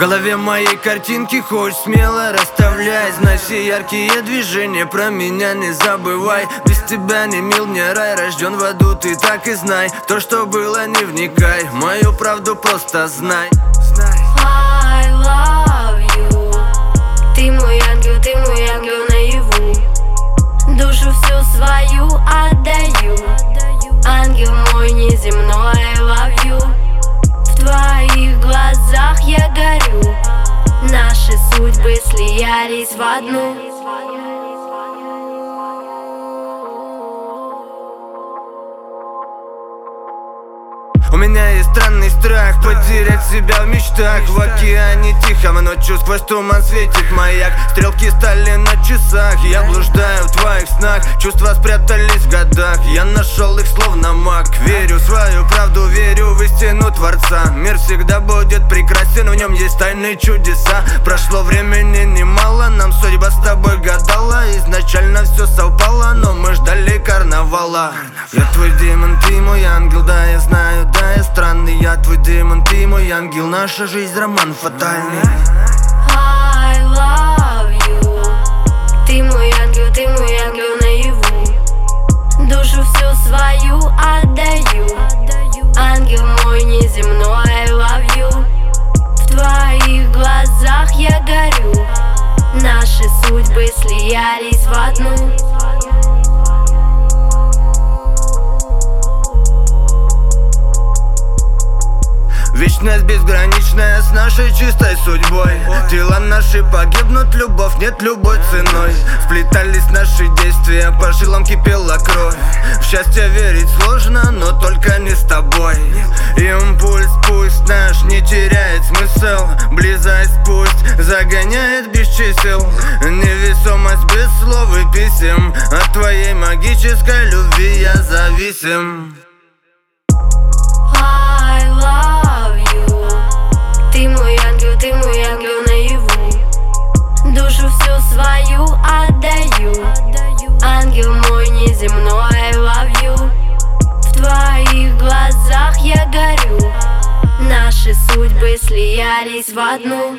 голове моей картинки хоть смело расставляй. Знай все яркие движения, про меня не забывай. Без тебя не мил мне рай, рожден в аду, ты так и знай. То, что было, не вникай, мою правду просто знай. I love you. Ты мой слиялись в одну. У меня странный страх Потерять себя в мечтах В океане тихо, но чувств сквозь туман светит маяк. Стрелки стали на часах Я блуждаю в твоих снах. Чувства спрятались в годах Я нашел их словно маг. Верю в свою правду, верю в истину Творца. Мир всегда будет прекрасен В нем есть тайные чудеса. Прошло времени немало Нам судьба с тобой гадала. Изначально все совпало Но мы ждали карнавала. Я твой демон, ты мой ангел Да, я знаю, да Наша жизнь роман фатальный. I love you. Ты мой ангел, ты мой ангел наяву. Душу всю свою отдаю. Ангел мой неземной, I love you. В твоих глазах я горю. Наши судьбы слиялись Вечность безграничная с нашей чистой судьбой. Тела наши погибнут, любовь нет любой ценой. Вплетались наши действия, по жилам кипела кровь. В счастье верить сложно, но только не с тобой. Импульс пусть наш не теряет смысл. Близость пусть загоняет без чисел. Невесомость без слов и писем. От твоей магической любви я зависим свою отдаю. Ангел мой неземной, I В твоих глазах я горю. Наши судьбы слиялись в одну